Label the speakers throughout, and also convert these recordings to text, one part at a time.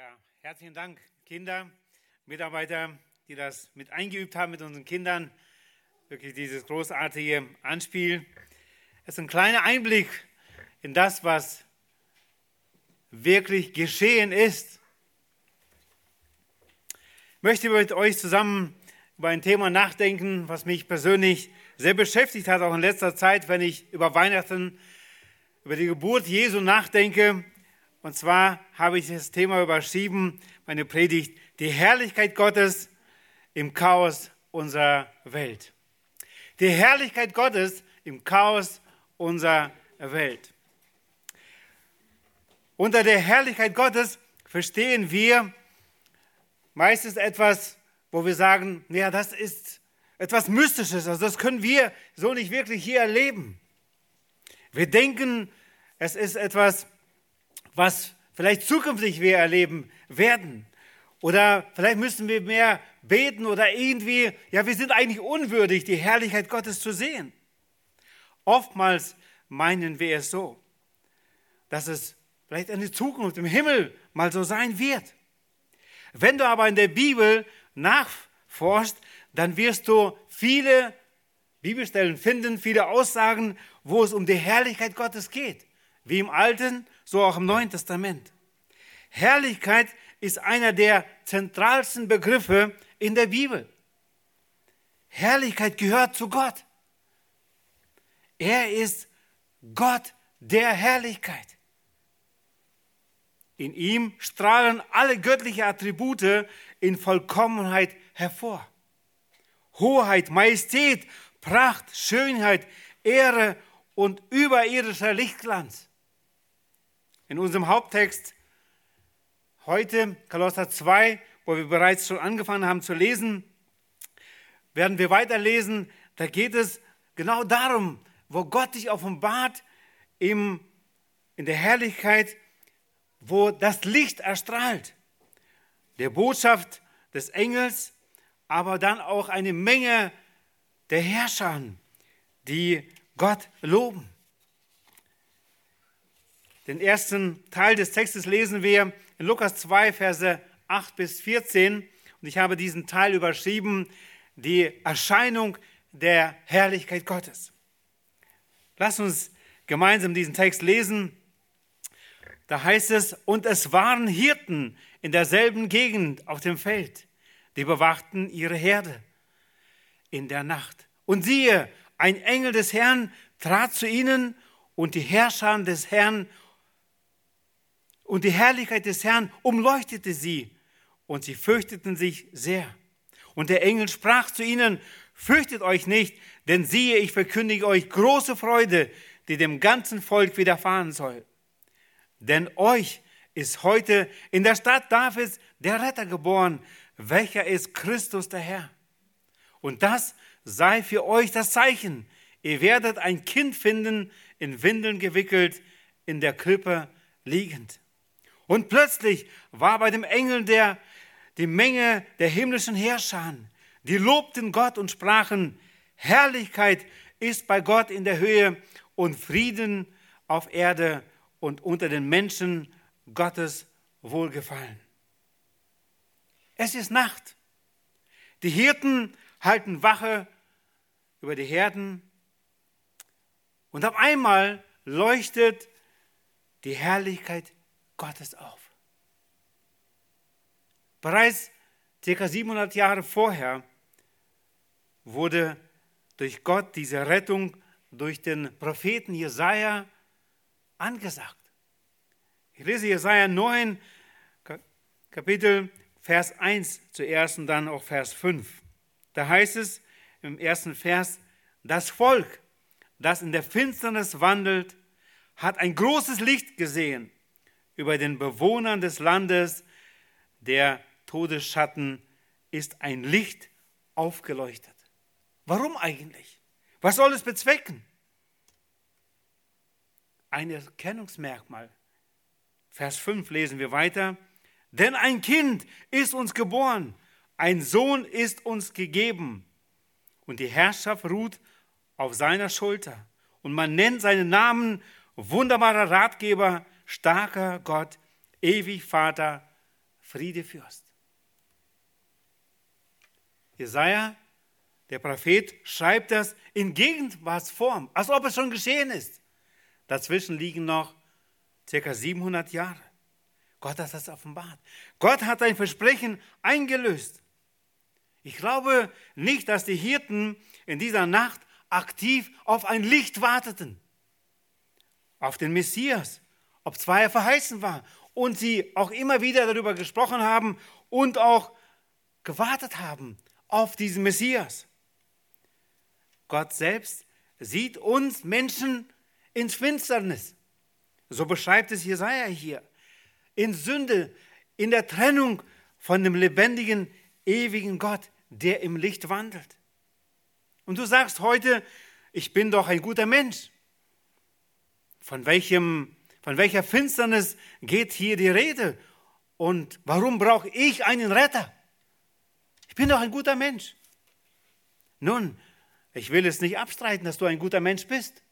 Speaker 1: Ja, herzlichen Dank, Kinder, Mitarbeiter, die das mit eingeübt haben mit unseren Kindern. Wirklich dieses großartige Anspiel. Es ist ein kleiner Einblick in das, was wirklich geschehen ist. Ich möchte mit euch zusammen über ein Thema nachdenken, was mich persönlich sehr beschäftigt hat, auch in letzter Zeit, wenn ich über Weihnachten, über die Geburt Jesu nachdenke und zwar habe ich das Thema überschrieben, meine Predigt, die Herrlichkeit Gottes im Chaos unserer Welt. Die Herrlichkeit Gottes im Chaos unserer Welt. Unter der Herrlichkeit Gottes verstehen wir meistens etwas, wo wir sagen, ja, das ist etwas Mystisches, also das können wir so nicht wirklich hier erleben. Wir denken, es ist etwas was vielleicht zukünftig wir erleben werden. Oder vielleicht müssen wir mehr beten oder irgendwie, ja, wir sind eigentlich unwürdig, die Herrlichkeit Gottes zu sehen. Oftmals meinen wir es so, dass es vielleicht in der Zukunft im Himmel mal so sein wird. Wenn du aber in der Bibel nachforschst, dann wirst du viele Bibelstellen finden, viele Aussagen, wo es um die Herrlichkeit Gottes geht. Wie im Alten so auch im Neuen Testament. Herrlichkeit ist einer der zentralsten Begriffe in der Bibel. Herrlichkeit gehört zu Gott. Er ist Gott der Herrlichkeit. In ihm strahlen alle göttlichen Attribute in Vollkommenheit hervor. Hoheit, Majestät, Pracht, Schönheit, Ehre und überirdischer Lichtglanz. In unserem Haupttext heute, Kolosser 2, wo wir bereits schon angefangen haben zu lesen, werden wir weiterlesen. Da geht es genau darum, wo Gott dich offenbart im, in der Herrlichkeit, wo das Licht erstrahlt. Der Botschaft des Engels, aber dann auch eine Menge der Herrscher, die Gott loben. Den ersten Teil des Textes lesen wir in Lukas 2, Verse 8 bis 14. Und ich habe diesen Teil überschrieben, die Erscheinung der Herrlichkeit Gottes. Lass uns gemeinsam diesen Text lesen. Da heißt es, und es waren Hirten in derselben Gegend auf dem Feld, die bewachten ihre Herde in der Nacht. Und siehe, ein Engel des Herrn trat zu ihnen und die Herrscher des Herrn und die Herrlichkeit des Herrn umleuchtete sie und sie fürchteten sich sehr. Und der Engel sprach zu ihnen, fürchtet euch nicht, denn siehe, ich verkündige euch große Freude, die dem ganzen Volk widerfahren soll. Denn euch ist heute in der Stadt Davids der Retter geboren, welcher ist Christus der Herr. Und das sei für euch das Zeichen. Ihr werdet ein Kind finden, in Windeln gewickelt, in der Krippe liegend. Und plötzlich war bei dem Engel der, die Menge der himmlischen Herrscher, die lobten Gott und sprachen, Herrlichkeit ist bei Gott in der Höhe und Frieden auf Erde und unter den Menschen Gottes Wohlgefallen. Es ist Nacht. Die Hirten halten Wache über die Herden und auf einmal leuchtet die Herrlichkeit Gottes auf. Bereits ca. 700 Jahre vorher wurde durch Gott diese Rettung durch den Propheten Jesaja angesagt. Ich lese Jesaja 9, Kapitel, Vers 1 zuerst und dann auch Vers 5. Da heißt es im ersten Vers, das Volk, das in der Finsternis wandelt, hat ein großes Licht gesehen über den Bewohnern des Landes, der Todesschatten ist ein Licht aufgeleuchtet. Warum eigentlich? Was soll es bezwecken? Ein Erkennungsmerkmal. Vers 5 lesen wir weiter. Denn ein Kind ist uns geboren, ein Sohn ist uns gegeben und die Herrschaft ruht auf seiner Schulter. Und man nennt seinen Namen wunderbarer Ratgeber, starker Gott, ewig Vater, Friedefürst. Jesaja, der Prophet, schreibt das in Gegenwartsform, als ob es schon geschehen ist. Dazwischen liegen noch circa 700 Jahre. Gott hat das offenbart. Gott hat ein Versprechen eingelöst. Ich glaube nicht, dass die Hirten in dieser Nacht aktiv auf ein Licht warteten, auf den Messias, ob zwar er verheißen war und sie auch immer wieder darüber gesprochen haben und auch gewartet haben auf diesen Messias. Gott selbst sieht uns Menschen ins Finsternis. So beschreibt es Jesaja hier. In Sünde, in der Trennung von dem lebendigen, ewigen Gott, der im Licht wandelt. Und du sagst heute, ich bin doch ein guter Mensch. Von, welchem, von welcher Finsternis geht hier die Rede? Und warum brauche ich einen Retter? Ich bin doch ein guter Mensch. Nun, ich will es nicht abstreiten, dass du ein guter Mensch bist.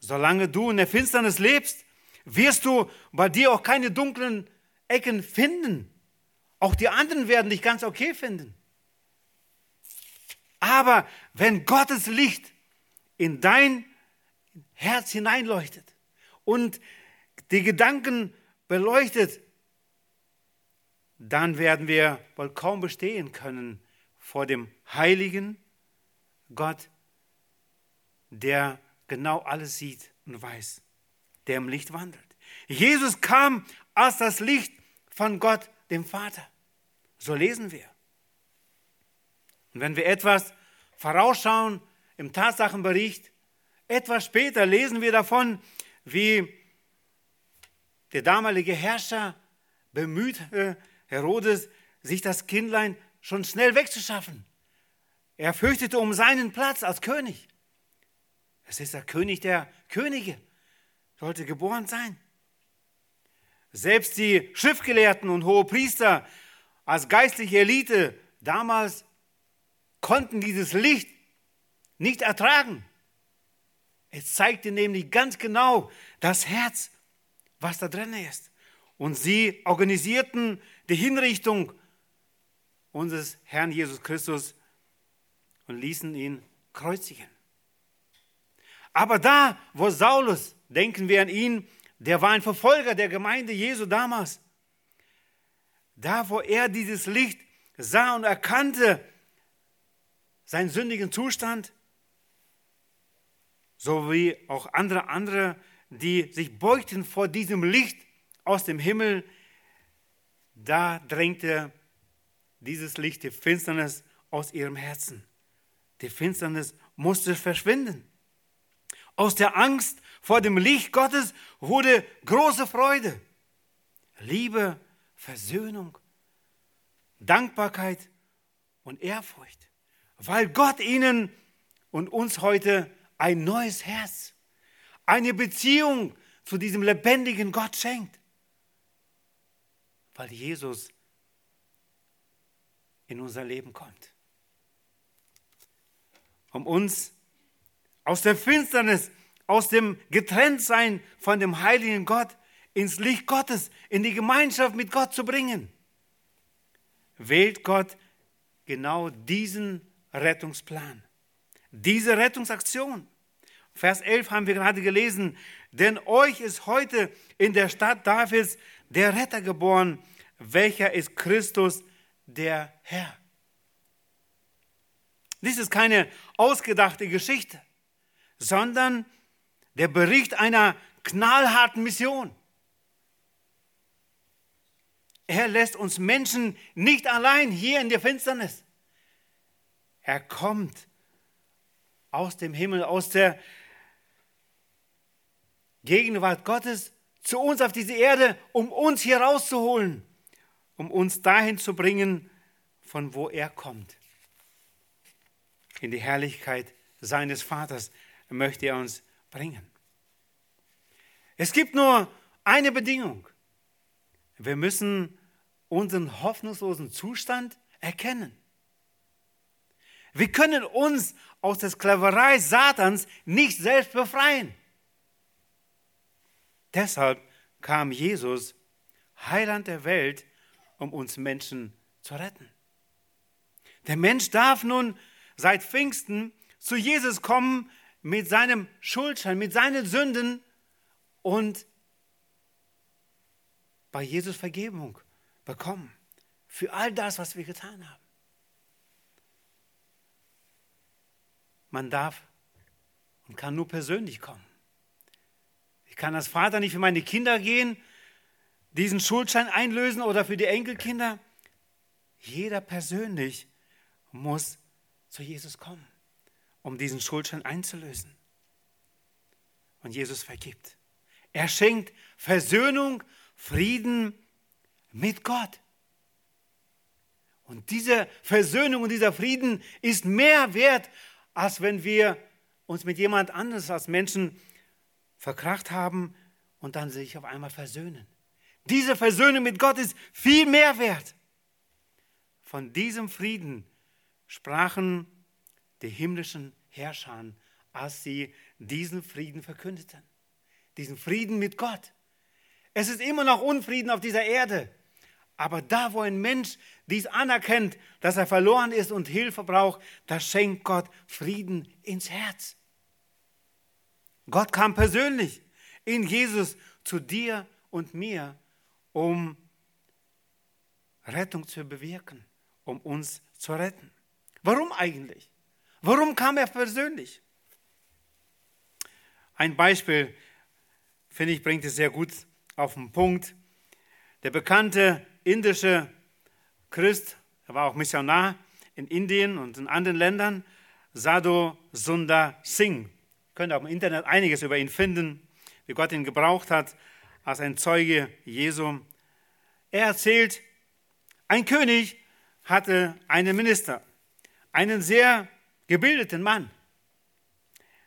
Speaker 1: Solange du in der Finsternis lebst, wirst du bei dir auch keine dunklen Ecken finden. Auch die anderen werden dich ganz okay finden. Aber wenn Gottes Licht in dein Herz hineinleuchtet und die Gedanken beleuchtet, dann werden wir wohl kaum bestehen können vor dem heiligen Gott, der genau alles sieht und weiß, der im Licht wandelt. Jesus kam als das Licht von Gott, dem Vater. So lesen wir. Und wenn wir etwas vorausschauen im Tatsachenbericht, etwas später lesen wir davon, wie der damalige Herrscher bemühte, Herodes, sich das Kindlein schon schnell wegzuschaffen. Er fürchtete um seinen Platz als König. Es ist der König der Könige, sollte geboren sein. Selbst die Schriftgelehrten und Hohepriester als geistliche Elite damals konnten dieses Licht nicht ertragen. Es zeigte nämlich ganz genau das Herz, was da drin ist. Und sie organisierten die Hinrichtung unseres Herrn Jesus Christus und ließen ihn kreuzigen. Aber da, wo Saulus, denken wir an ihn, der war ein Verfolger der Gemeinde Jesu damals, da, wo er dieses Licht sah und erkannte, seinen sündigen Zustand, so wie auch andere, andere, die sich beugten vor diesem Licht aus dem Himmel, da drängte dieses Licht die Finsternis aus ihrem Herzen. Die Finsternis musste verschwinden. Aus der Angst vor dem Licht Gottes wurde große Freude, Liebe, Versöhnung, Dankbarkeit und Ehrfurcht, weil Gott ihnen und uns heute ein neues Herz, eine Beziehung zu diesem lebendigen Gott schenkt, weil Jesus in unser Leben kommt, um uns aus der Finsternis, aus dem Getrenntsein von dem heiligen Gott ins Licht Gottes, in die Gemeinschaft mit Gott zu bringen. Wählt Gott genau diesen Rettungsplan, diese Rettungsaktion. Vers 11 haben wir gerade gelesen, denn euch ist heute in der Stadt Davids der Retter geboren, welcher ist Christus, der Herr. Dies ist keine ausgedachte Geschichte sondern der Bericht einer knallharten Mission. Er lässt uns Menschen nicht allein hier in der Finsternis. Er kommt aus dem Himmel, aus der Gegenwart Gottes zu uns auf diese Erde, um uns hier rauszuholen, um uns dahin zu bringen, von wo er kommt. In die Herrlichkeit seines Vaters möchte er uns bringen. Es gibt nur eine Bedingung. Wir müssen unseren hoffnungslosen Zustand erkennen. Wir können uns aus der Sklaverei Satans nicht selbst befreien. Deshalb kam Jesus, Heiland der Welt, um uns Menschen zu retten. Der Mensch darf nun seit Pfingsten zu Jesus kommen mit seinem Schuldschein, mit seinen Sünden und bei Jesus Vergebung bekommen für all das, was wir getan haben. Man darf und kann nur persönlich kommen. Ich kann als Vater nicht für meine Kinder gehen, diesen Schuldschein einlösen oder für die Enkelkinder. Jeder persönlich muss zu Jesus kommen, um diesen Schuldschein einzulösen. Und Jesus vergibt. Er schenkt Versöhnung, Frieden mit Gott. Und diese Versöhnung und dieser Frieden ist mehr wert, als wenn wir uns mit jemand anderes als Menschen verkracht haben und dann sich auf einmal versöhnen. Diese Versöhnung mit Gott ist viel mehr wert. Von diesem Frieden sprachen die himmlischen Herrscher, als sie diesen Frieden verkündeten. Diesen Frieden mit Gott. Es ist immer noch Unfrieden auf dieser Erde. Aber da, wo ein Mensch dies anerkennt, dass er verloren ist und Hilfe braucht, da schenkt Gott Frieden ins Herz. Gott kam persönlich in Jesus zu dir und mir, um Rettung zu bewirken, um uns zu retten. Warum eigentlich? Warum kam er persönlich? Ein Beispiel, finde ich, bringt es sehr gut auf den Punkt. Der bekannte indische Christ, er war auch Missionar in Indien und in anderen Ländern, Sadhu Sundar Singh. Ihr könnt auch im Internet einiges über ihn finden, wie Gott ihn gebraucht hat als ein Zeuge Jesu. Er erzählt, ein König hatte einen Minister, einen sehr gebildeten Mann.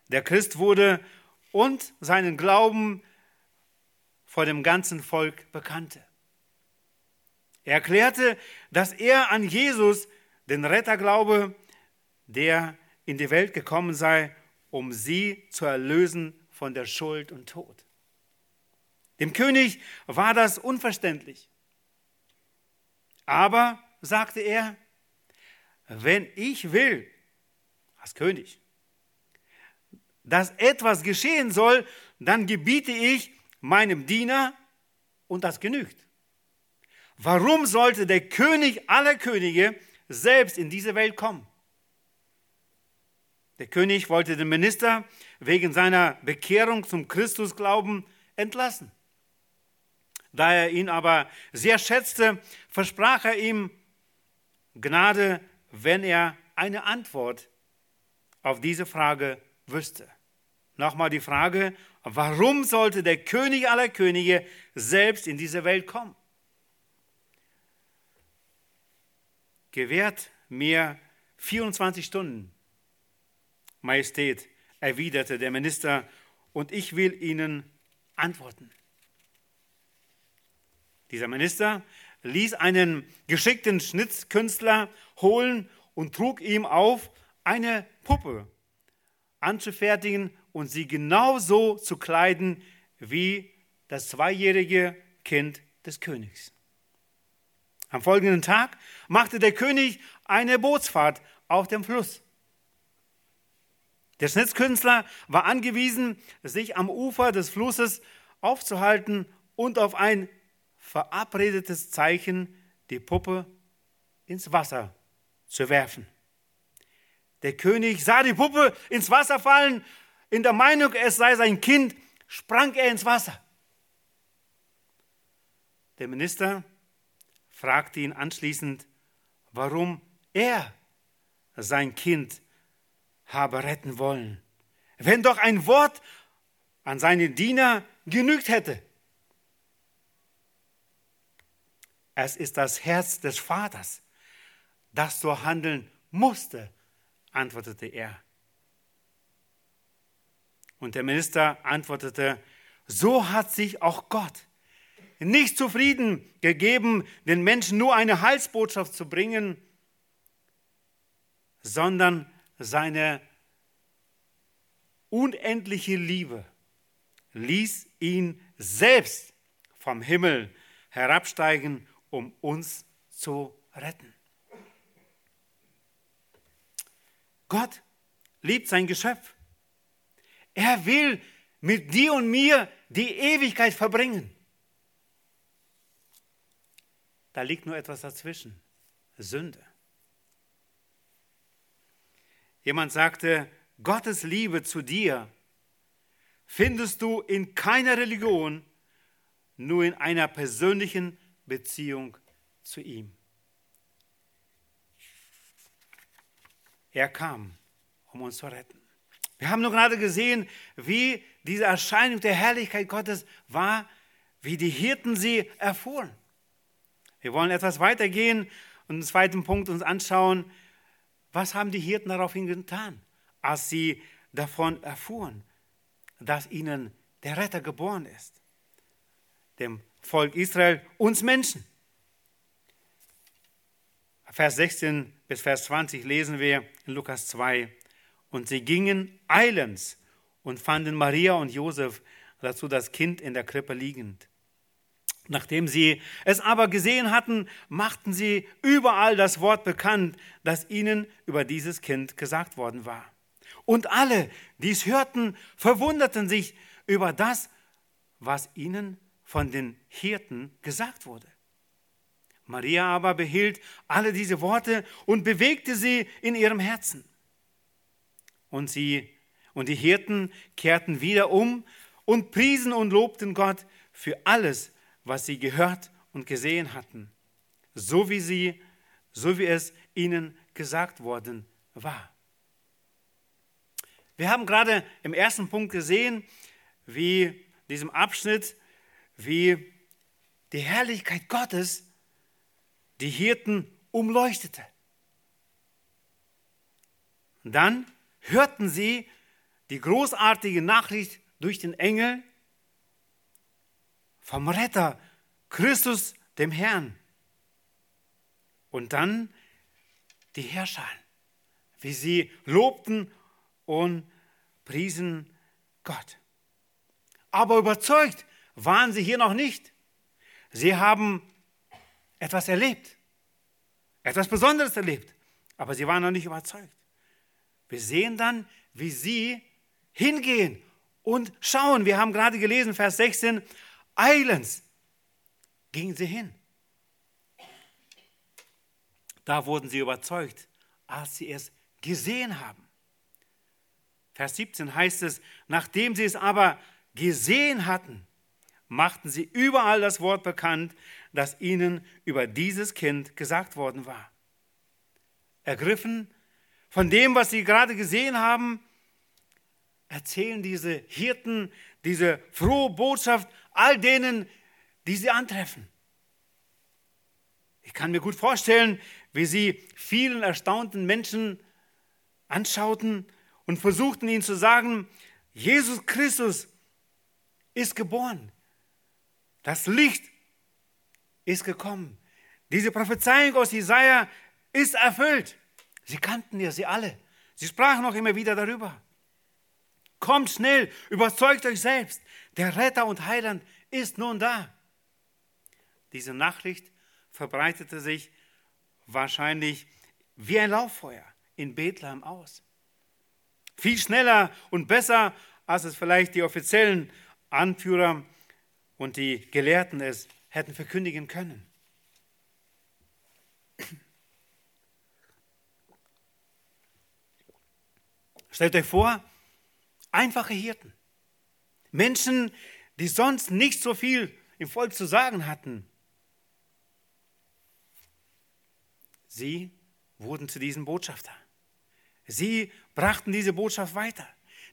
Speaker 1: Der Christ wurde und seinen Glauben vor dem ganzen Volk bekannte. Er erklärte, dass er an Jesus, den Retter, glaube, der in die Welt gekommen sei, um sie zu erlösen von der Schuld und Tod. Dem König war das unverständlich. Aber, sagte er, wenn ich will, als König, dass etwas geschehen soll, dann gebiete ich meinem Diener und das genügt. Warum sollte der König aller Könige selbst in diese Welt kommen? Der König wollte den Minister wegen seiner Bekehrung zum Christusglauben entlassen. Da er ihn aber sehr schätzte, versprach er ihm Gnade, wenn er eine Antwort auf diese Frage wüsste. Nochmal die Frage, warum sollte der König aller Könige selbst in diese Welt kommen? Gewährt mir 24 Stunden. Majestät, erwiderte der Minister, und ich will Ihnen antworten. Dieser Minister ließ einen geschickten Schnitzkünstler holen und trug ihm auf, eine Puppe anzufertigen und sie genauso zu kleiden wie das zweijährige Kind des Königs. Am folgenden Tag machte der König eine Bootsfahrt auf dem Fluss. Der Schnitzkünstler war angewiesen, sich am Ufer des Flusses aufzuhalten und auf ein verabredetes Zeichen die Puppe ins Wasser zu werfen. Der König sah die Puppe ins Wasser fallen. In der Meinung, es sei sein Kind, sprang er ins Wasser. Der Minister fragte ihn anschließend, warum er sein Kind habe retten wollen, wenn doch ein Wort an seinen Diener genügt hätte. Es ist das Herz des Vaters, das so handeln musste, antwortete er. Und der Minister antwortete, so hat sich auch Gott nicht zufrieden gegeben, den Menschen nur eine Heilsbotschaft zu bringen, sondern seine unendliche Liebe ließ ihn selbst vom Himmel herabsteigen, um uns zu retten. Gott liebt sein Geschöpf. Er will mit dir und mir die Ewigkeit verbringen. Da liegt nur etwas dazwischen. Sünde. Jemand sagte, Gottes Liebe zu dir findest du in keiner Religion, nur in einer persönlichen Beziehung zu ihm. Er kam, um uns zu retten. Wir haben nur gerade gesehen, wie diese Erscheinung der Herrlichkeit Gottes war, wie die Hirten sie erfuhren. Wir wollen etwas weitergehen und einen zweiten Punkt uns anschauen. Was haben die Hirten daraufhin getan, als sie davon erfuhren, dass ihnen der Retter geboren ist? Dem Volk Israel, uns Menschen. Vers 16 bis Vers 20 lesen wir in Lukas 2. Und sie gingen eilends und fanden Maria und Josef dazu das Kind in der Krippe liegend. Nachdem sie es aber gesehen hatten, machten sie überall das Wort bekannt, das ihnen über dieses Kind gesagt worden war. Und alle, die es hörten, verwunderten sich über das, was ihnen von den Hirten gesagt wurde. Maria aber behielt alle diese Worte und bewegte sie in ihrem Herzen. Und sie und die Hirten kehrten wieder um und priesen und lobten Gott für alles, was sie gehört und gesehen hatten, so wie sie, so wie es ihnen gesagt worden war. Wir haben gerade im ersten Punkt gesehen, wie diesem Abschnitt, wie die Herrlichkeit Gottes die Hirten umleuchtete. Und dann hörten sie die großartige Nachricht durch den Engel vom Retter, Christus, dem Herrn. Und dann die Herrscher, wie sie lobten und priesen Gott. Aber überzeugt waren sie hier noch nicht. Sie haben etwas erlebt, etwas Besonderes erlebt, aber sie waren noch nicht überzeugt. Wir sehen dann, wie sie hingehen und schauen. Wir haben gerade gelesen, Vers 16, eilends gingen sie hin. Da wurden sie überzeugt, als sie es gesehen haben. Vers 17 heißt es, nachdem sie es aber gesehen hatten, machten sie überall das Wort bekannt, das ihnen über dieses Kind gesagt worden war. Ergriffen von dem, was sie gerade gesehen haben, erzählen diese Hirten diese frohe Botschaft all denen, die sie antreffen. Ich kann mir gut vorstellen, wie sie vielen erstaunten Menschen anschauten und versuchten ihnen zu sagen, Jesus Christus ist geboren. Das Licht ist gekommen. Diese Prophezeiung aus Jesaja ist erfüllt. Sie kannten ja sie alle. Sie sprachen auch immer wieder darüber. Kommt schnell, überzeugt euch selbst. Der Retter und Heiland ist nun da. Diese Nachricht verbreitete sich wahrscheinlich wie ein Lauffeuer in Bethlehem aus. Viel schneller und besser, als es vielleicht die offiziellen Anführer und die Gelehrten es hätten verkündigen können. Stellt euch vor, einfache Hirten, Menschen, die sonst nicht so viel im Volk zu sagen hatten. Sie wurden zu diesen Botschaftern. Sie brachten diese Botschaft weiter.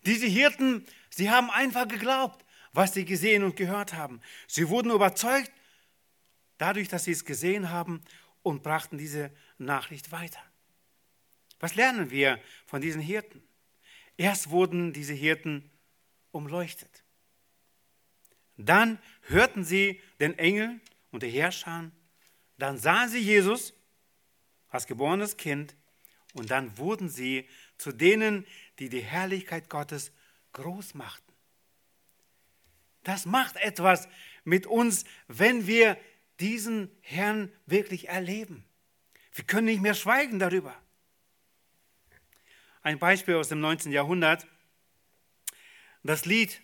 Speaker 1: Diese Hirten, sie haben einfach geglaubt, was sie gesehen und gehört haben. Sie wurden überzeugt dadurch, dass sie es gesehen haben und brachten diese Nachricht weiter. Was lernen wir von diesen Hirten? Erst wurden diese Hirten umleuchtet. Dann hörten sie den Engel und die Herrscher. Dann sahen sie Jesus als geborenes Kind und dann wurden sie zu denen, die die Herrlichkeit Gottes groß machten. Das macht etwas mit uns, wenn wir diesen Herrn wirklich erleben. Wir können nicht mehr schweigen darüber. Ein Beispiel aus dem 19. Jahrhundert. Das Lied,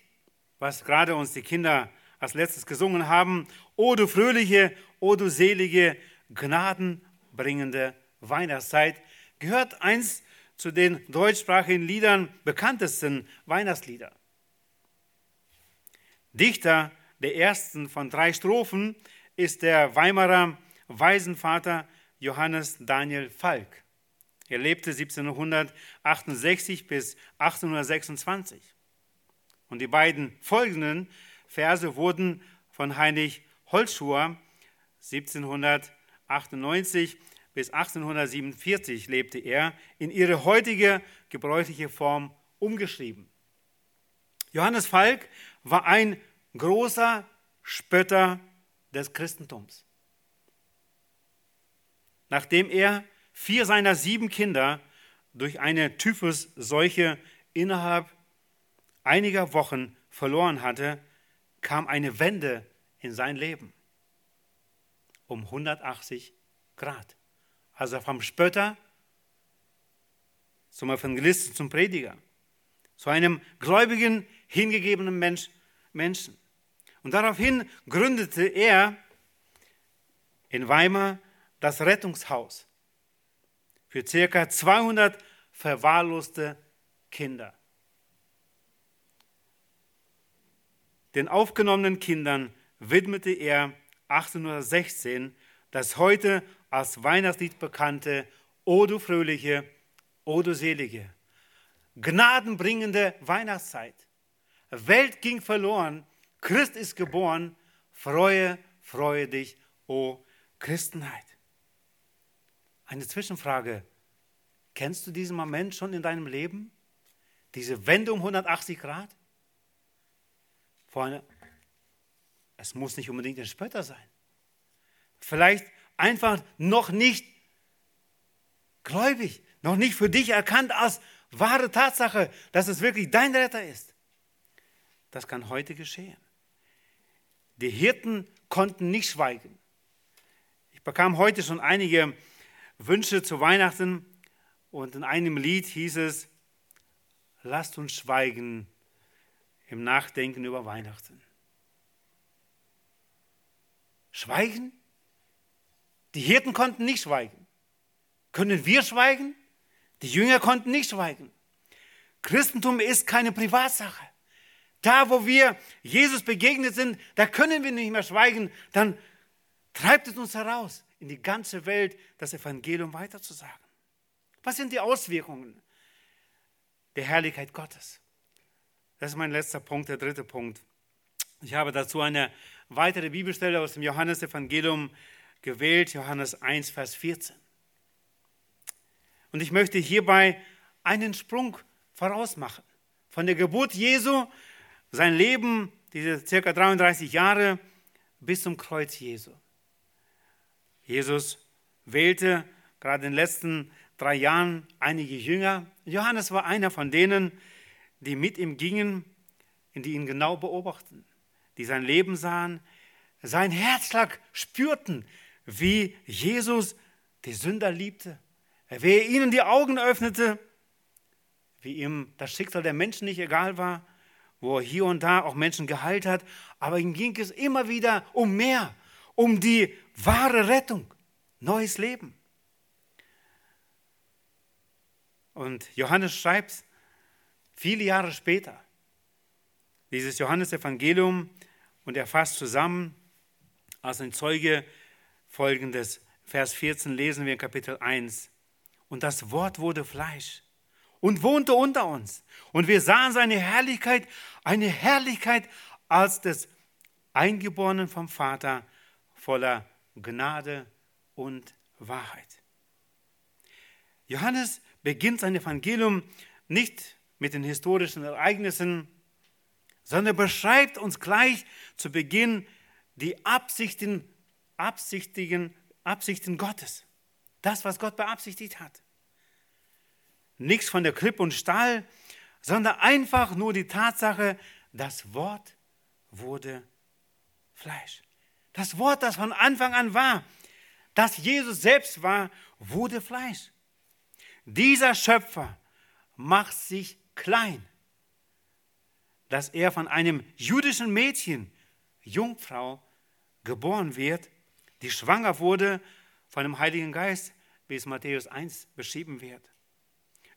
Speaker 1: was gerade uns die Kinder als letztes gesungen haben, O du fröhliche, o du selige, gnadenbringende Weihnachtszeit, gehört eins zu den deutschsprachigen Liedern bekanntesten Weihnachtslieder. Dichter der ersten von drei Strophen ist der Weimarer Waisenvater Johannes Daniel Falk. Er lebte 1768 bis 1826. Und die beiden folgenden Verse wurden von Heinrich Holzschuher 1798 bis 1847 lebte er, in ihre heutige gebräuchliche Form umgeschrieben. Johannes Falk war ein großer Spötter des Christentums. Nachdem er vier seiner sieben Kinder durch eine Typhus-Seuche innerhalb einiger Wochen verloren hatte, kam eine Wende in sein Leben um 180 Grad. Also vom Spötter zum Evangelisten, zum Prediger, zu einem gläubigen, hingegebenen Mensch, Menschen. Und daraufhin gründete er in Weimar das Rettungshaus für circa 200 verwahrloste Kinder. Den aufgenommenen Kindern widmete er 1816 das heute als Weihnachtslied bekannte O du fröhliche, O du selige, gnadenbringende Weihnachtszeit. Welt ging verloren, Christ ist geboren, freue, freue dich, o Christenheit. Eine Zwischenfrage. Kennst du diesen Moment schon in deinem Leben? Diese Wendung 180 Grad? Freunde, es muss nicht unbedingt ein Spötter sein. Vielleicht einfach noch nicht gläubig, noch nicht für dich erkannt als wahre Tatsache, dass es wirklich dein Retter ist. Das kann heute geschehen. Die Hirten konnten nicht schweigen. Ich bekam heute schon einige Wünsche zu Weihnachten und in einem Lied hieß es, lasst uns schweigen im Nachdenken über Weihnachten. Schweigen? Die Hirten konnten nicht schweigen. Können wir schweigen? Die Jünger konnten nicht schweigen. Christentum ist keine Privatsache. Da, wo wir Jesus begegnet sind, da können wir nicht mehr schweigen. Dann treibt es uns heraus, in die ganze Welt das Evangelium weiterzusagen. Was sind die Auswirkungen der Herrlichkeit Gottes? Das ist mein letzter Punkt, der dritte Punkt. Ich habe dazu eine weitere Bibelstelle aus dem Johannesevangelium gewählt, Johannes 1, Vers 14. Und ich möchte hierbei einen Sprung vorausmachen. Von der Geburt Jesu, sein Leben, diese circa 33 Jahre, bis zum Kreuz Jesu. Jesus wählte gerade in den letzten drei Jahren einige Jünger. Johannes war einer von denen, die mit ihm gingen, die ihn genau beobachten, die sein Leben sahen, seinen Herzschlag spürten, wie Jesus die Sünder liebte, wie er ihnen die Augen öffnete, wie ihm das Schicksal der Menschen nicht egal war, wo er hier und da auch Menschen geheilt hat, aber ihm ging es immer wieder um mehr, um die wahre Rettung, neues Leben. Und Johannes schreibt viele Jahre später dieses Johannesevangelium und er fasst zusammen als ein Zeuge folgendes. Vers 14 lesen wir in Kapitel 1. Und das Wort wurde Fleisch und wohnte unter uns. Und wir sahen seine Herrlichkeit, eine Herrlichkeit als des Eingeborenen vom Vater, voller Gnade und Wahrheit. Johannes beginnt sein Evangelium nicht mit den historischen Ereignissen, sondern beschreibt uns gleich zu Beginn die Absichten, Absichtigen, Absichten Gottes. Das, was Gott beabsichtigt hat. Nichts von der Klippe und Stahl, sondern einfach nur die Tatsache, das Wort wurde Fleisch. Das Wort, das von Anfang an war, das Jesus selbst war, wurde Fleisch. Dieser Schöpfer macht sich klein, dass er von einem jüdischen Mädchen, Jungfrau, geboren wird, die schwanger wurde von dem Heiligen Geist, wie es Matthäus 1 beschrieben wird.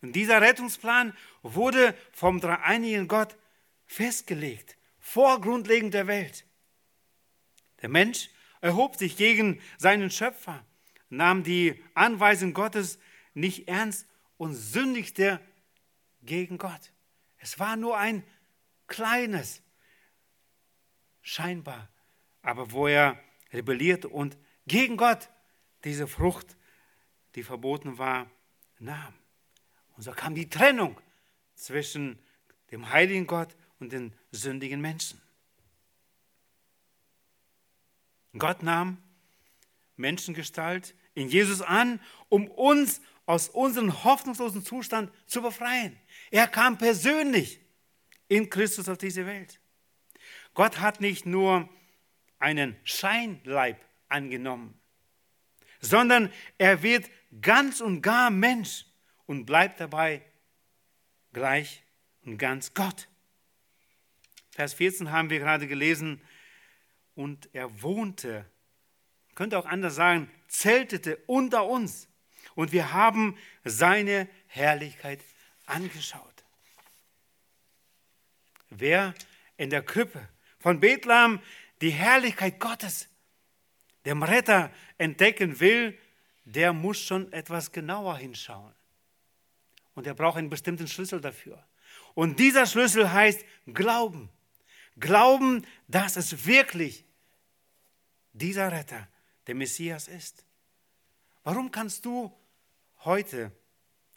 Speaker 1: Und dieser Rettungsplan wurde vom dreieinigen Gott festgelegt, vor Grundlegung der Welt. Der Mensch erhob sich gegen seinen Schöpfer, nahm die Anweisung Gottes nicht ernst und sündigte gegen Gott. Es war nur ein kleines, scheinbar, aber wo er rebellierte und gegen Gott diese Frucht, die verboten war, nahm. Und so kam die Trennung zwischen dem heiligen Gott und den sündigen Menschen. Gott nahm Menschengestalt in Jesus an, um uns aus unserem hoffnungslosen Zustand zu befreien. Er kam persönlich in Christus auf diese Welt. Gott hat nicht nur einen Scheinleib angenommen, sondern er wird ganz und gar Mensch und bleibt dabei gleich und ganz Gott. Vers 14 haben wir gerade gelesen, und er wohnte, könnte auch anders sagen, zeltete unter uns. Und wir haben seine Herrlichkeit angeschaut. Wer in der Krippe von Bethlehem die Herrlichkeit Gottes, dem Retter, entdecken will, der muss schon etwas genauer hinschauen. Und er braucht einen bestimmten Schlüssel dafür. Und dieser Schlüssel heißt Glauben. Glauben, dass es wirklich dieser Retter, der Messias ist. Warum kannst du heute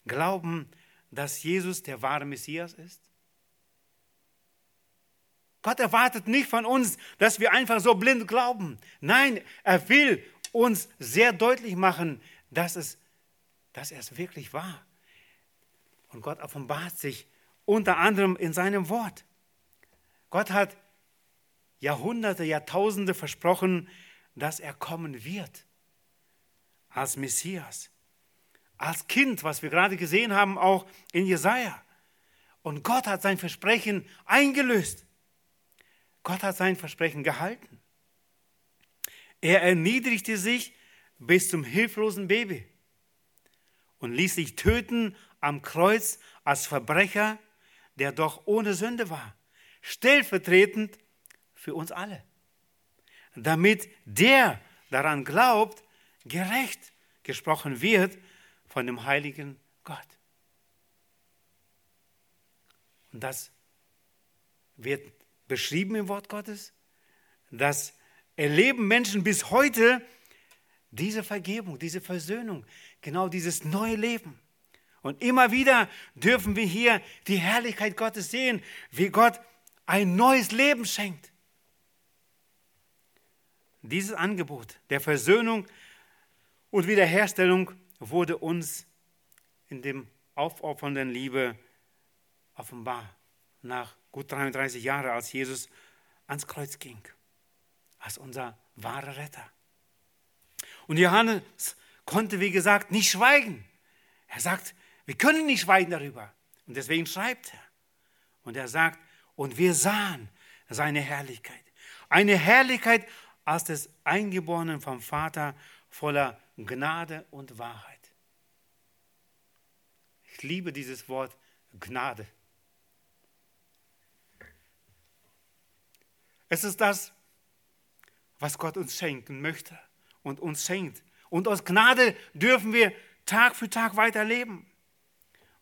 Speaker 1: glauben, dass Jesus der wahre Messias ist? Gott erwartet nicht von uns, dass wir einfach so blind glauben. Nein, er will uns sehr deutlich machen, dass, es, dass er es wirklich war. Und Gott offenbart sich unter anderem in seinem Wort. Gott hat Jahrhunderte, Jahrtausende versprochen, dass er kommen wird als Messias, als Kind, was wir gerade gesehen haben, auch in Jesaja. Und Gott hat sein Versprechen eingelöst. Gott hat sein Versprechen gehalten. Er erniedrigte sich bis zum hilflosen Baby und ließ sich töten am Kreuz als Verbrecher, der doch ohne Sünde war, stellvertretend für uns alle, damit der daran glaubt, gerecht gesprochen wird von dem heiligen Gott. Und das wird beschrieben im Wort Gottes. Das erleben Menschen bis heute diese Vergebung, diese Versöhnung, genau dieses neue Leben. Und immer wieder dürfen wir hier die Herrlichkeit Gottes sehen, wie Gott ein neues Leben schenkt. Dieses Angebot der Versöhnung und Wiederherstellung wurde uns in dem aufopfernden Liebe offenbar nach gut 33 Jahren, als Jesus ans Kreuz ging, als unser wahrer Retter. Und Johannes konnte, wie gesagt, nicht schweigen. Er sagt, wir können nicht schweigen darüber. Und deswegen schreibt er. Und er sagt, und wir sahen seine Herrlichkeit. Eine Herrlichkeit als des Eingeborenen vom Vater voller Gnade und Wahrheit. Ich liebe dieses Wort Gnade. Es ist das, was Gott uns schenken möchte und uns schenkt. Und aus Gnade dürfen wir Tag für Tag weiterleben.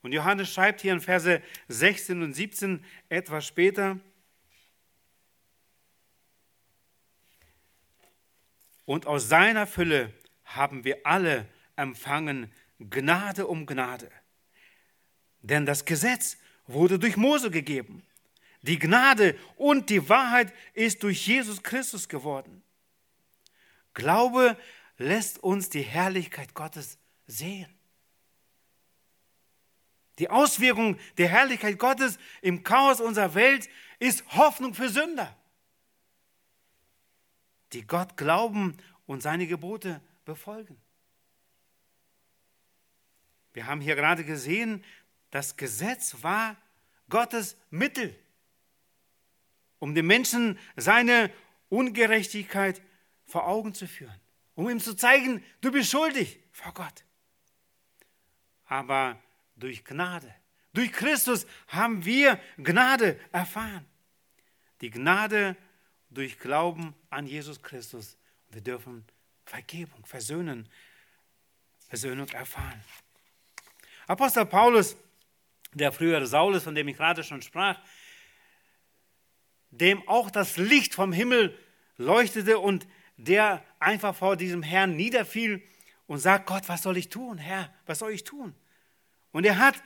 Speaker 1: Und Johannes schreibt hier in Verse 16 und 17 etwas später, Und aus seiner Fülle haben wir alle empfangen Gnade um Gnade. Denn das Gesetz wurde durch Mose gegeben. Die Gnade und die Wahrheit ist durch Jesus Christus geworden. Glaube lässt uns die Herrlichkeit Gottes sehen. Die Auswirkung der Herrlichkeit Gottes im Chaos unserer Welt ist Hoffnung für Sünder. die Gott glauben und seine Gebote befolgen. Wir haben hier gerade gesehen, das Gesetz war Gottes Mittel, um den Menschen seine Ungerechtigkeit vor Augen zu führen, um ihm zu zeigen, du bist schuldig vor Gott. Aber durch Gnade, durch Christus haben wir Gnade erfahren. Die Gnade durch Glauben an Jesus Christus. Wir dürfen Vergebung, Versöhnen, Versöhnung erfahren. Apostel Paulus, der frühere Saulus, von dem ich gerade schon sprach, dem auch das Licht vom Himmel leuchtete und der einfach vor diesem Herrn niederfiel und sagt, Gott, was soll ich tun, Herr, was soll ich tun? Und er hat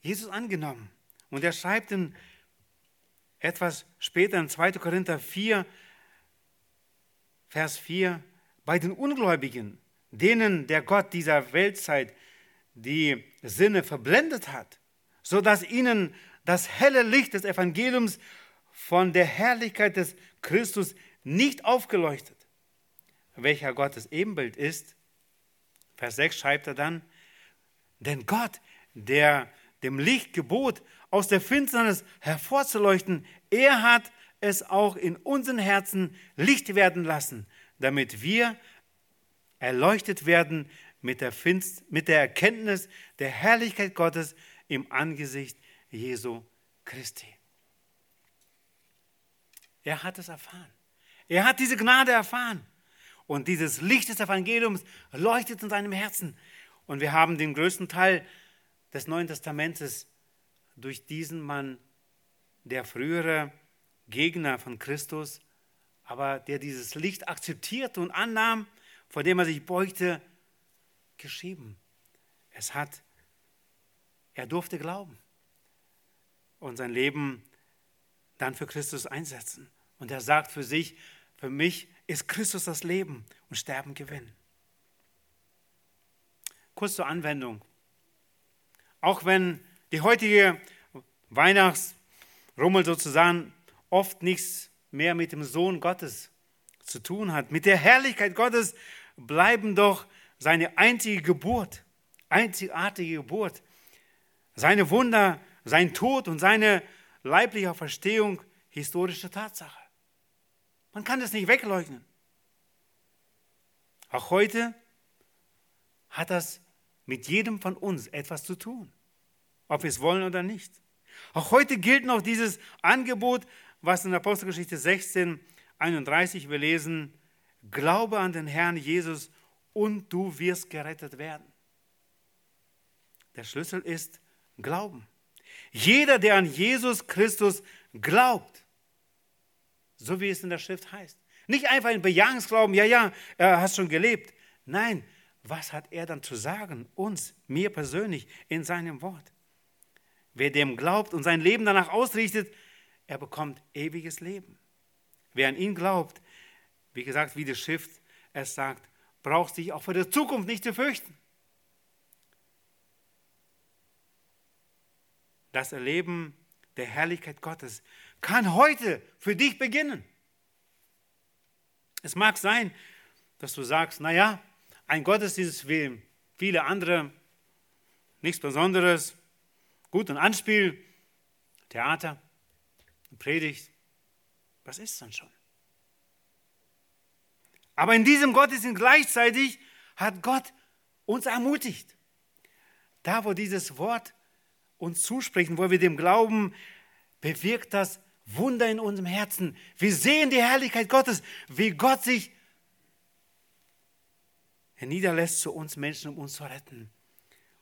Speaker 1: Jesus angenommen und er schreibt in etwas später in 2. Korinther 4, Vers 4, bei den Ungläubigen, denen der Gott dieser Weltzeit die Sinne verblendet hat, sodass ihnen das helle Licht des Evangeliums von der Herrlichkeit des Christus nicht aufgeleuchtet, welcher Gottes Ebenbild ist. Vers 6 schreibt er dann, denn Gott, der dem Licht gebot, aus der Finsternis hervorzuleuchten, er hat es auch in unseren Herzen Licht werden lassen, damit wir erleuchtet werden mit der, Finst mit der Erkenntnis der Herrlichkeit Gottes im Angesicht Jesu Christi. Er hat es erfahren. Er hat diese Gnade erfahren. Und dieses Licht des Evangeliums leuchtet in seinem Herzen. Und wir haben den größten Teil des Neuen Testamentes durch diesen Mann, der frühere Gegner von Christus, aber der dieses Licht akzeptierte und annahm, vor dem er sich beugte, geschrieben. Es hat, er durfte glauben und sein Leben dann für Christus einsetzen. Und er sagt für sich, für mich ist Christus das Leben und Sterben Gewinn. Kurz zur Anwendung. Auch wenn die heutige Weihnachtsrummel sozusagen oft nichts mehr mit dem Sohn Gottes zu tun hat, mit der Herrlichkeit Gottes, bleiben doch seine einzige Geburt, einzigartige Geburt, seine Wunder, sein Tod und seine leibliche Verstehung historische Tatsache. Man kann das nicht wegleugnen. Auch heute hat das mit jedem von uns etwas zu tun, ob wir es wollen oder nicht. Auch heute gilt noch dieses Angebot, was in Apostelgeschichte 16, 31 wir lesen, Glaube an den Herrn Jesus und du wirst gerettet werden. Der Schlüssel ist Glauben. Jeder, der an Jesus Christus glaubt, so wie es in der Schrift heißt. Nicht einfach ein Bejahungsglauben, ja, ja, er hat schon gelebt. Nein, was hat er dann zu sagen, uns, mir persönlich, in seinem Wort? Wer dem glaubt und sein Leben danach ausrichtet, er bekommt ewiges Leben. Wer an ihn glaubt, wie gesagt, wie die Schrift es sagt, braucht sich auch für die Zukunft nicht zu fürchten. Das Erleben der Herrlichkeit Gottes kann heute für dich beginnen. Es mag sein, dass du sagst, naja, ein Gottesdienst wie viele andere, nichts Besonderes, gut und Anspiel, Theater, Predigt, was ist dann schon? Aber in diesem Gottesdienst gleichzeitig hat Gott uns ermutigt. Da, wo dieses Wort uns zuspricht, wo wir dem glauben, bewirkt das Wunder in unserem Herzen. Wir sehen die Herrlichkeit Gottes, wie Gott sich niederlässt zu uns Menschen, um uns zu retten.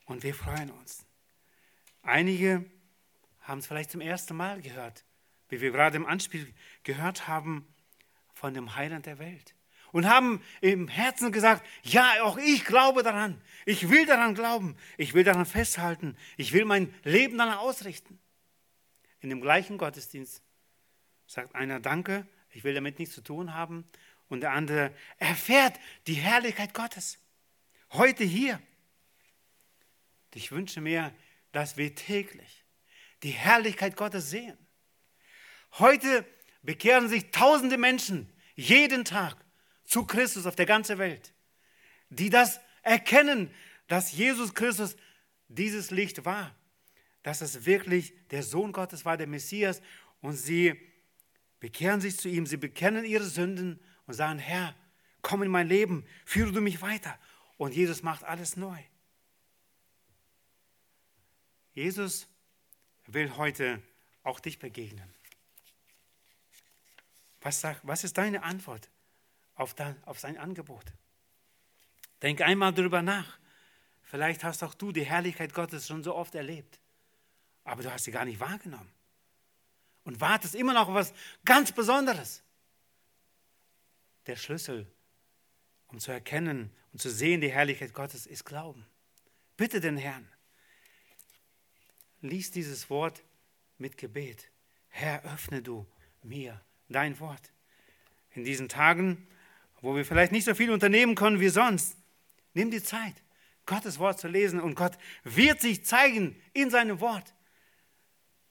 Speaker 1: Und wir freuen uns. Einige haben es vielleicht zum ersten Mal gehört, wie wir gerade im Anspiel gehört haben von dem Heiland der Welt und haben im Herzen gesagt, ja, auch ich glaube daran. Ich will daran glauben. Ich will daran festhalten. Ich will mein Leben danach ausrichten. In dem gleichen Gottesdienst sagt einer Danke, ich will damit nichts zu tun haben. Und der andere erfährt die Herrlichkeit Gottes. Heute hier. Ich wünsche mir, dass wir täglich die Herrlichkeit Gottes sehen. Heute bekehren sich tausende Menschen jeden Tag zu Christus auf der ganzen Welt, die das erkennen, dass Jesus Christus dieses Licht war, dass es wirklich der Sohn Gottes war, der Messias, und sie bekehren sich zu ihm, sie bekennen ihre Sünden und sagen, Herr, komm in mein Leben, führe du mich weiter. Und Jesus macht alles neu. Jesus will heute auch dich begegnen. Was, sag, was ist deine Antwort auf, dein, auf sein Angebot? Denk einmal darüber nach. Vielleicht hast auch du die Herrlichkeit Gottes schon so oft erlebt, aber du hast sie gar nicht wahrgenommen. Und wartest immer noch auf was ganz Besonderes. Der Schlüssel, um zu erkennen und zu sehen die Herrlichkeit Gottes, ist Glauben. Bitte den Herrn, lies dieses Wort mit Gebet. Herr, öffne du mir dein Wort. In diesen Tagen, wo wir vielleicht nicht so viel unternehmen können wie sonst, nimm die Zeit, Gottes Wort zu lesen und Gott wird sich zeigen in seinem Wort.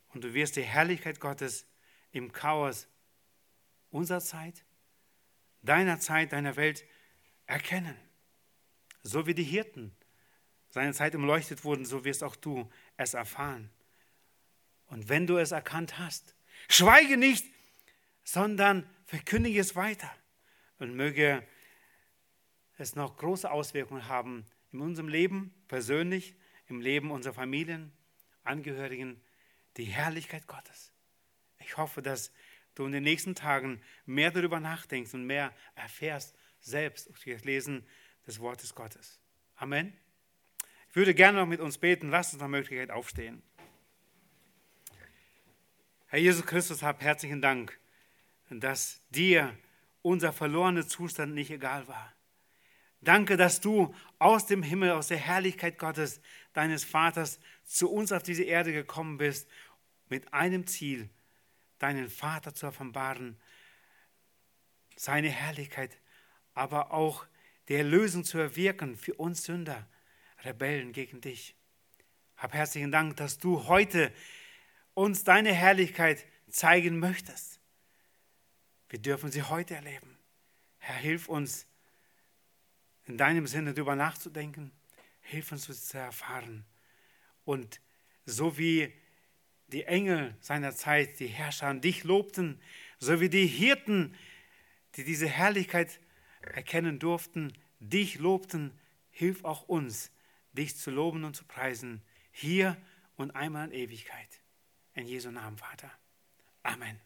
Speaker 1: Und du wirst die Herrlichkeit Gottes im Chaos unserer Zeit, deiner Zeit, deiner Welt erkennen. So wie die Hirten seiner Zeit umleuchtet wurden, so wirst auch du es erfahren. Und wenn du es erkannt hast, schweige nicht, sondern verkündige es weiter. Und möge es noch große Auswirkungen haben in unserem Leben persönlich, im Leben unserer Familien, Angehörigen, die Herrlichkeit Gottes. Ich hoffe, dass du in den nächsten Tagen mehr darüber nachdenkst und mehr erfährst, selbst durch das Lesen des Wortes Gottes. Amen. Ich würde gerne noch mit uns beten. Lasst uns nach Möglichkeit aufstehen. Herr Jesus Christus, hab herzlichen Dank, dass dir unser verlorener Zustand nicht egal war. Danke, dass du aus dem Himmel, aus der Herrlichkeit Gottes, deines Vaters, zu uns auf diese Erde gekommen bist, mit einem Ziel, deinen Vater zu offenbaren, seine Herrlichkeit, aber auch die Erlösung zu erwirken für uns Sünder, Rebellen gegen dich. Hab herzlichen Dank, dass du heute uns deine Herrlichkeit zeigen möchtest. Wir dürfen sie heute erleben. Herr, hilf uns, in deinem Sinne darüber nachzudenken. Hilf uns, es zu erfahren. Und so wie die Engel seiner Zeit, die Herrscher an dich lobten, so wie die Hirten, die diese Herrlichkeit erkennen durften, dich lobten, hilf auch uns, dich zu loben und zu preisen, hier und einmal in Ewigkeit. In Jesu Namen, Vater. Amen.